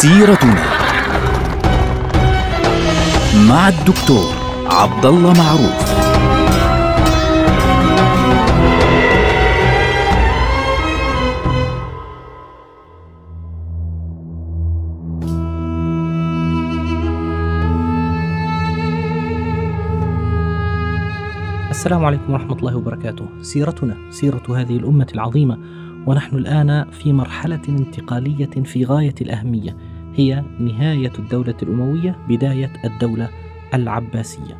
سيرتنا مع الدكتور عبد الله معروف السلام عليكم ورحمة الله وبركاته. سيرتنا سيرة هذه الأمة العظيمة ونحن الآن في مرحلة انتقالية في غاية الأهمية هي نهاية الدولة الأموية بداية الدولة العباسية.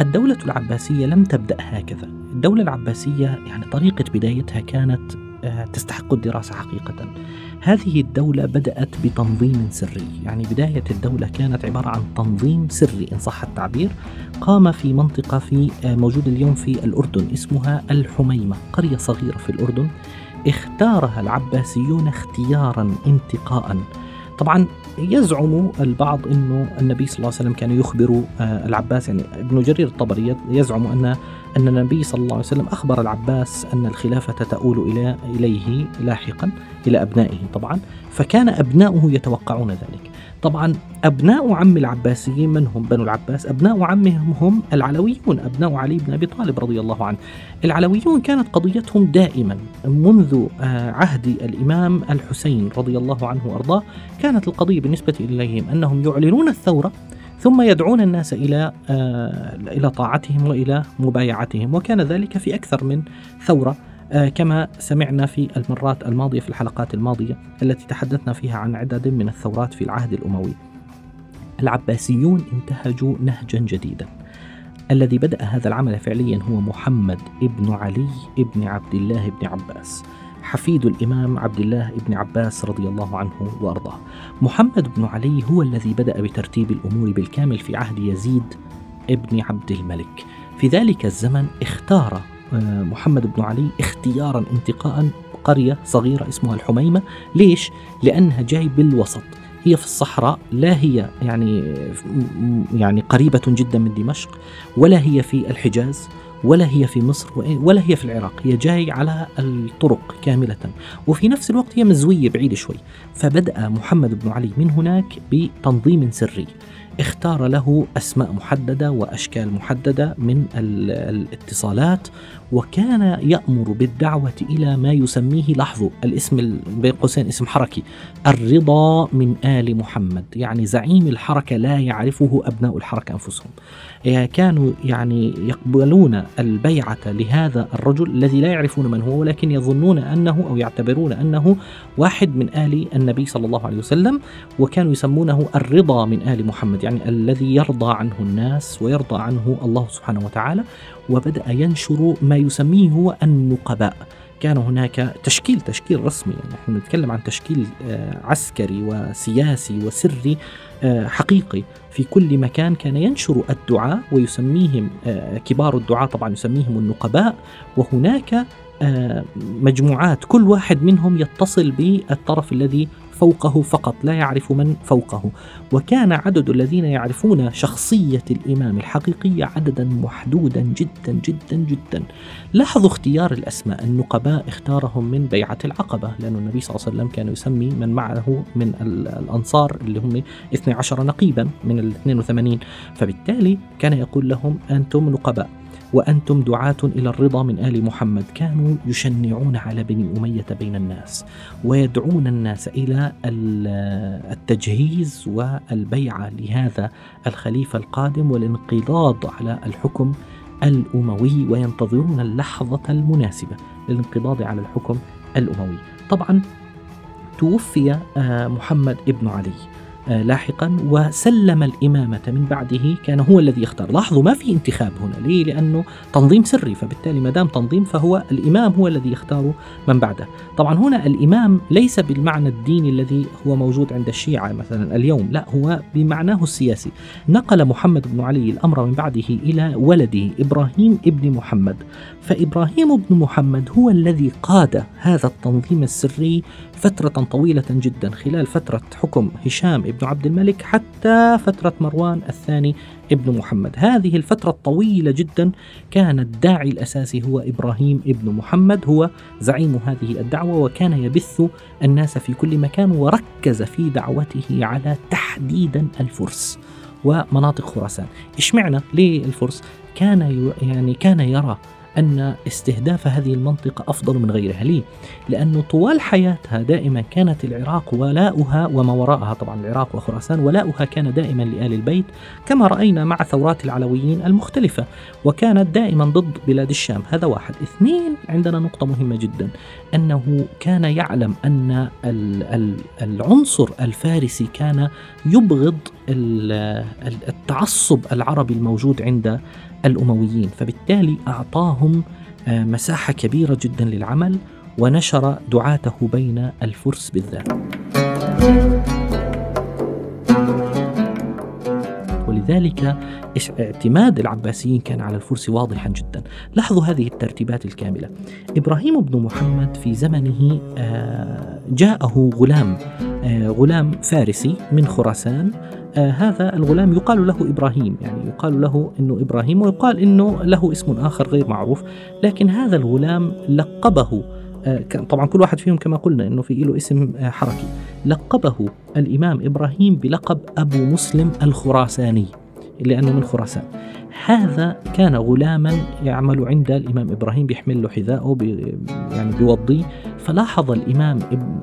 الدولة العباسية لم تبدأ هكذا، الدولة العباسية يعني طريقة بدايتها كانت آه، تستحق الدراسة حقيقة. هذه الدولة بدأت بتنظيم سري، يعني بداية الدولة كانت عبارة عن تنظيم سري إن صح التعبير، قام في منطقة في آه، موجودة اليوم في الأردن اسمها الحميمة، قرية صغيرة في الأردن. اختارها العباسيون اختيارا انتقاء. طبعا يزعم البعض إنه النبي صلى الله عليه وسلم كان يخبر آه، العباس يعني ابن جرير الطبري يزعم أن أن النبي صلى الله عليه وسلم أخبر العباس أن الخلافة تؤول إلى إليه لاحقا إلى أبنائه طبعا فكان أبناؤه يتوقعون ذلك. طبعا أبناء عم العباسيين من هم؟ بنو العباس. أبناء عمهم هم العلويون أبناء علي بن أبي طالب رضي الله عنه. العلويون كانت قضيتهم دائما. منذ آه، عهد الإمام الحسين رضي الله عنه وأرضاه كانت القضية بالنسبة إليهم أنهم يعلنون الثورة ثم يدعون الناس إلى آه، إلى طاعتهم وإلى مبايعتهم وكان ذلك في أكثر من ثورة آه، كما سمعنا في المرات الماضية في الحلقات الماضية التي تحدثنا فيها عن عدد من الثورات في العهد الأموي. العباسيون انتهجوا نهجا جديدا. الذي بدأ هذا العمل فعليا هو محمد ابن علي ابن عبد الله بن عباس. حفيد الإمام عبد الله بن عباس رضي الله عنه وأرضاه. محمد بن علي هو الذي بدأ بترتيب الأمور بالكامل في عهد يزيد ابن عبد الملك. في ذلك الزمن اختار آه، محمد بن علي اختيارا انتقاء قرية صغيرة اسمها الحميمة. ليش؟ لأنها جاي بالوسط. هي في الصحراء لا هي يعني يعني قريبة جدا من دمشق ولا هي في الحجاز. ولا هي في مصر ولا هي في العراق. هي جاي على الطرق كاملة. وفي نفس الوقت هي مزوية بعيدة شوي. فبدأ محمد بن علي من هناك بتنظيم سري. اختار له أسماء محددة وأشكال محددة من الاتصالات وكان يأمر بالدعوة إلى ما يسميه لاحظوا الاسم بين قوسين اسم حركي الرضا من آل محمد يعني زعيم الحركة لا يعرفه أبناء الحركة أنفسهم. إيه، كانوا يعني يقبلون البيعة لهذا الرجل الذي لا يعرفون من هو ولكن يظنون أنه أو يعتبرون أنه واحد من آل النبي صلى الله عليه وسلم وكانوا يسمونه الرضا من آل محمد. يعني الذي يرضى عنه الناس ويرضى عنه الله سبحانه وتعالى وبدأ ينشر ما يسميه هو النقباء. كان هناك تشكيل تشكيل رسمي يعني نحن نتكلم عن تشكيل آه، عسكري وسياسي وسري آه، حقيقي. في كل مكان كان ينشر الدعاء ويسميهم آه، كبار الدعاء طبعا يسميهم النقباء. وهناك مجموعات كل واحد منهم يتصل بالطرف الذي فوقه فقط لا يعرف من فوقه. وكان عدد الذين يعرفون شخصية الإمام الحقيقية عددا محدودا جدا جدا جدا. لاحظوا اختيار الأسماء النقباء اختارهم من بيعة العقبة لأن النبي صلى الله عليه وسلم كان يسمي من معه من الأنصار اللي هم 12 نقيبا من ال 82 فبالتالي كان يقول لهم أنتم نقباء. وأنتم دعاة إلى الرضا من آل محمد. كانوا يشنعون على بني أمية بين الناس ويدعون الناس إلى التجهيز والبيعة لهذا الخليفة القادم والانقضاض على الحكم الأموي وينتظرون اللحظة المناسبة للانقضاض على الحكم الأموي. طبعا توفي آه، محمد ابن علي. لاحقا وسلم الإمامة من بعده كان هو الذي يختار. لاحظوا ما في انتخاب هنا. ليه؟ لأنه تنظيم سري فبالتالي ما دام تنظيم فهو الإمام هو الذي يختار من بعده. طبعا هنا الإمام ليس بالمعنى الديني الذي هو موجود عند الشيعة مثلا اليوم لا هو بمعناه السياسي. نقل محمد بن علي الأمر من بعده إلى ولده إبراهيم ابن محمد. فإبراهيم بن محمد هو الذي قاد هذا التنظيم السري فترة طويلة جدا خلال فترة حكم هشام بن عبد الملك حتى فترة مروان الثاني ابن محمد. هذه الفترة الطويلة جدا كان الداعي الأساسي هو إبراهيم ابن محمد. هو زعيم هذه الدعوة وكان يبث الناس في كل مكان وركز في دعوته على تحديدا الفرس ومناطق خراسان. اشمعنى ليه الفرس كان يعني كان يرى أن استهداف هذه المنطقة أفضل من غيرها. ليه؟ لأنه طوال حياتها دائما كانت العراق ولاؤها وما وراءها. طبعا العراق وخراسان ولاؤها كان دائما لآل البيت كما رأينا مع ثورات العلويين المختلفة وكانت دائما ضد بلاد الشام. هذا واحد. اثنين عندنا نقطة مهمة جدا أنه كان يعلم أن العنصر الفارسي كان يبغض التعصب العربي الموجود عند الأمويين فبالتالي أعطاهم آه، مساحة كبيرة جدا للعمل ونشر دعاته بين الفرس بالذات. ولذلك اعتماد العباسيين كان على الفرس واضحا جدا. لاحظوا هذه الترتيبات الكاملة. إبراهيم بن محمد في زمنه آه، جاءه غلام آه، غلام فارسي من خراسان هذا الغلام يقال له إبراهيم. يعني يقال له أنه إبراهيم ويقال أنه له اسم آخر غير معروف. لكن هذا الغلام لقبه آه طبعا كل واحد فيهم كما قلنا أنه في له اسم آه حركي. لقبه الإمام إبراهيم بلقب أبو مسلم الخراساني لأنه من خراسان. هذا كان غلاما يعمل عند الإمام إبراهيم بيحمل له حذاءه بي يعني بيوضيه. فلاحظ الإمام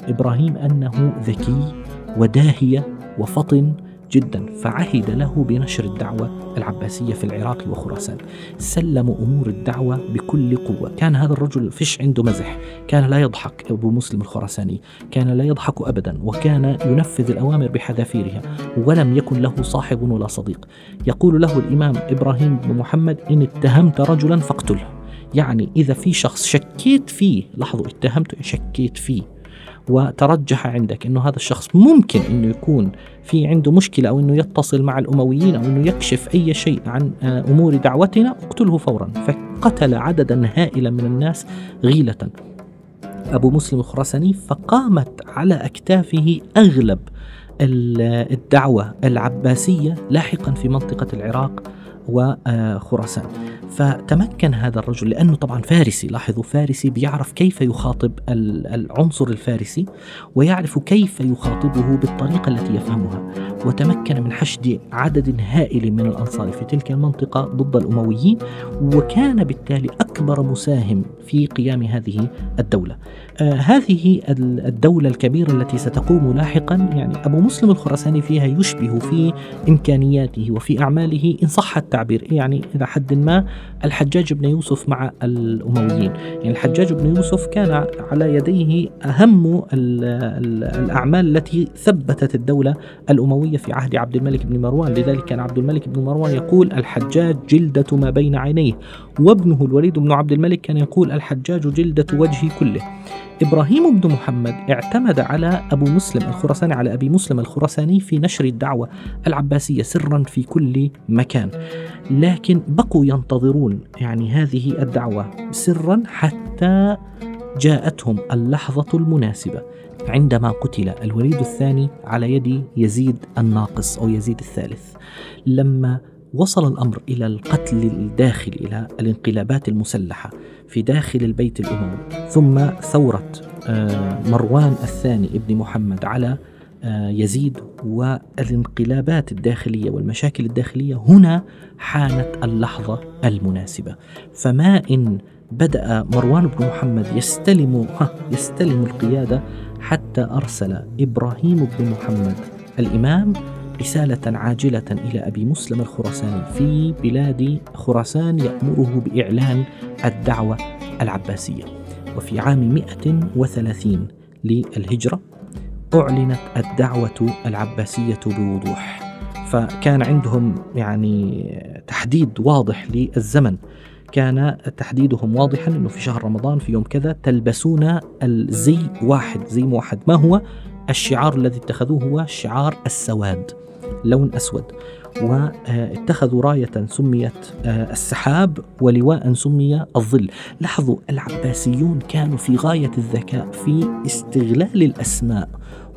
إبراهيم أنه ذكي وداهية وفطن جدا فعهد له بنشر الدعوة العباسية في العراق وخراسان. سلم أمور الدعوة بكل قوة. كان هذا الرجل فيش عنده مزح. كان لا يضحك أبو مسلم الخراساني. كان لا يضحك أبدا وكان ينفذ الأوامر بحذافيرها ولم يكن له صاحب ولا صديق. يقول له الإمام إبراهيم بن محمد إن اتهمت رجلا فاقتله. يعني إذا في شخص شكيت فيه لاحظوا اتهمته شكيت فيه. وترجح عندك إنه هذا الشخص ممكن إنه يكون في عنده مشكلة أو إنه يتصل مع الأمويين أو إنه يكشف أي شيء عن آه، أمور دعوتنا اقتله فورا. فقتل عددا هائلا من الناس غيلة. أبو مسلم الخراساني فقامت على أكتافه أغلب الدعوة العباسية لاحقا في منطقة العراق وخراسان فتمكن هذا الرجل لأنه طبعا فارسي لاحظوا فارسي بيعرف كيف يخاطب العنصر الفارسي ويعرف كيف يخاطبه بالطريقة التي يفهمها وتمكن من حشد عدد هائل من الأنصار في تلك المنطقة ضد الأمويين وكان بالتالي أكبر مساهم في قيام هذه الدولة. آه هذه الدولة الكبيرة التي ستقوم لاحقا يعني أبو مسلم الخراساني فيها يشبه في إمكانياته وفي أعماله إن صح التعبير يعني إلى حد ما الحجاج بن يوسف مع الأمويين. يعني الحجاج بن يوسف كان على يديه أهم الأعمال التي ثبتت الدولة الأموية في عهد عبد الملك بن مروان. لذلك كان عبد الملك بن مروان يقول الحجاج جلدة ما بين عينيه وابنه الوليد بن عبد الملك كان يقول الحجاج جلدة وجهي كله. إبراهيم بن محمد اعتمد على أبو مسلم الخراساني على أبي مسلم الخراساني في نشر الدعوة العباسية سرا في كل مكان. لكن بقوا ينتظرون يعني هذه الدعوة سرا حتى جاءتهم اللحظة المناسبة عندما قتل الوليد الثاني على يد يزيد الناقص أو يزيد الثالث. لما وصل الأمر إلى القتل الداخلي إلى الانقلابات المسلحة في داخل البيت الأموي. ثم ثورة آه، مروان الثاني ابن محمد على آه، يزيد والانقلابات الداخلية والمشاكل الداخلية هنا حانت اللحظة المناسبة. فما إن بدأ مروان بن محمد يستلم يستلم القيادة حتى أرسل إبراهيم بن محمد الإمام رسالة عاجلة إلى أبي مسلم الخراساني في بلاد خراسان يأمره بإعلان الدعوة العباسية. وفي عام 130 للهجرة أعلنت الدعوة العباسية بوضوح. فكان عندهم يعني تحديد واضح للزمن. كان تحديدهم واضحا إنه في شهر رمضان في يوم كذا تلبسون الزي واحد زي موحد ما هو؟ الشعار الذي اتخذوه هو شعار السواد لون أسود. واتخذوا راية سميت آه، السحاب ولواء سمي الظل. لاحظوا العباسيون كانوا في غاية الذكاء في استغلال الأسماء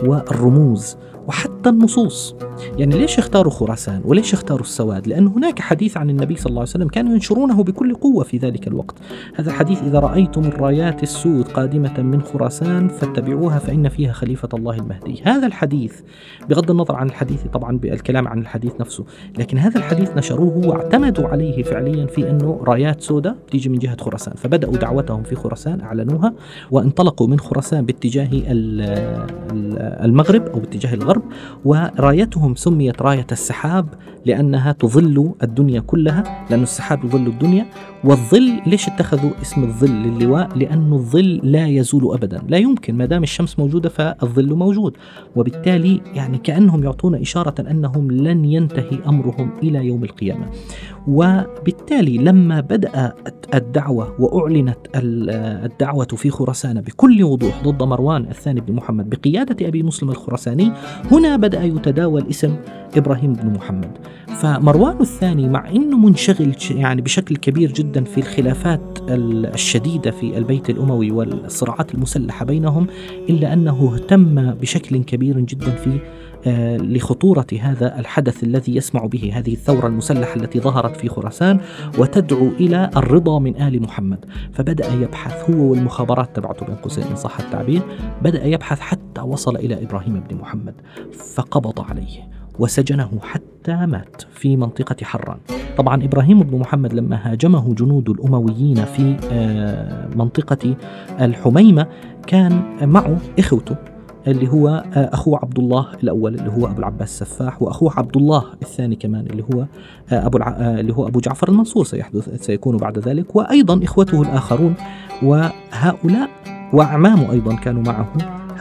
والرموز. وحتى النصوص. يعني ليش اختاروا خراسان وليش اختاروا السواد؟ لأن هناك حديث عن النبي صلى الله عليه وسلم كانوا ينشرونه بكل قوة في ذلك الوقت. هذا الحديث إذا رأيتم الرايات السود قادمة من خراسان فاتبعوها فإن فيها خليفة الله المهدي. هذا الحديث بغض النظر عن الحديث طبعا بالكلام عن الحديث نفسه لكن هذا الحديث نشروه واعتمدوا عليه فعليا في أنه رايات سوداء تيجي من جهة خراسان. فبدأوا دعوتهم في خراسان أعلنوها وانطلقوا من خراسان باتجاه المغرب أو باتجاه الغرب. ورأيتهم سميت راية السحاب لأنها تظل الدنيا كلها لأن السحاب يظل الدنيا. والظل ليش اتخذوا اسم الظل للواء؟ لأن الظل لا يزول أبدا. لا يمكن ما دام الشمس موجودة فالظل موجود. وبالتالي يعني كأنهم يعطون إشارة أنهم لن ينتهي أمرهم إلى يوم القيامة. وبالتالي لما بدأت الدعوة وأعلنت الدعوة في خراسان بكل وضوح ضد مروان الثاني بن محمد بقيادة أبي مسلم الخراساني هنا بدأ يتداول اسم إبراهيم بن محمد. فمروان الثاني مع أنه منشغل يعني بشكل كبير جدا في الخلافات الشديدة في البيت الأموي والصراعات المسلحة بينهم إلا أنه اهتم بشكل كبير جدا في آه، لخطورة هذا الحدث الذي يسمع به هذه الثورة المسلحة التي ظهرت في خراسان وتدعو إلى الرضا من آل محمد. فبدأ يبحث هو والمخابرات تبعته بين قوسين إن صح التعبير بدأ يبحث حتى وصل إلى إبراهيم بن محمد فقبض عليه. وسجنه حتى مات في منطقة حران. طبعا إبراهيم بن محمد لما هاجمه جنود الأمويين في آه، منطقة الحميمة كان معه إخوته اللي هو آه، اخوه عبد الله الأول اللي هو أبو العباس السفاح وأخوه عبد الله الثاني كمان اللي هو آه، أبو الع... اللي هو أبو جعفر المنصور سيحدث سيكون بعد ذلك. وأيضا إخوته الآخرون وهؤلاء وأعمامه أيضا كانوا معه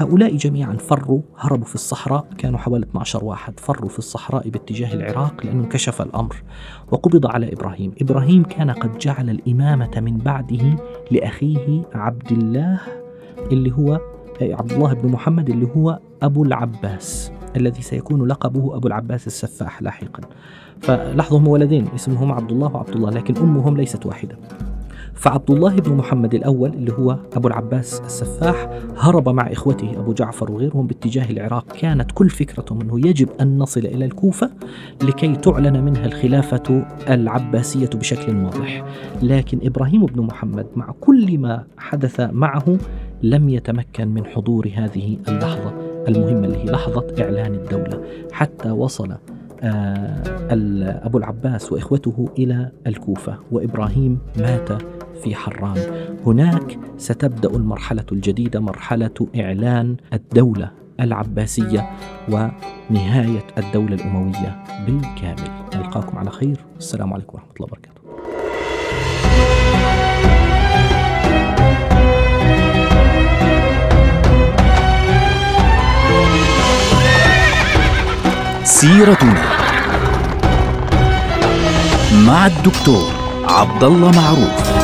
هؤلاء جميعا فروا هربوا في الصحراء كانوا حوالي 12 واحد فروا في الصحراء باتجاه العراق لأنه انكشف الأمر وقبض على إبراهيم. إبراهيم كان قد جعل الإمامة من بعده لأخيه عبد الله اللي هو عبد الله بن محمد اللي هو أبو العباس الذي سيكون لقبه أبو العباس السفاح لاحقا. فلاحظوا هم ولدين اسمهم عبد الله وعبد الله لكن أمهم ليست واحدة. فعبد الله بن محمد الأول اللي هو أبو العباس السفاح هرب مع إخوته أبو جعفر وغيرهم باتجاه العراق. كانت كل فكرتهم أنه يجب أن نصل إلى الكوفة لكي تعلن منها الخلافة العباسية بشكل واضح. لكن إبراهيم بن محمد مع كل ما حدث معه لم يتمكن من حضور هذه اللحظة المهمة اللي هي لحظة إعلان الدولة. حتى وصل آه، أبو العباس وإخوته إلى الكوفة وإبراهيم مات في حران هناك ستبدأ المرحلة الجديدة مرحلة إعلان الدولة العباسية ونهاية الدولة الأموية بالكامل. نلقاكم على خير. السلام عليكم ورحمة الله وبركاته. سيرتنا مع الدكتور عبد الله معروف.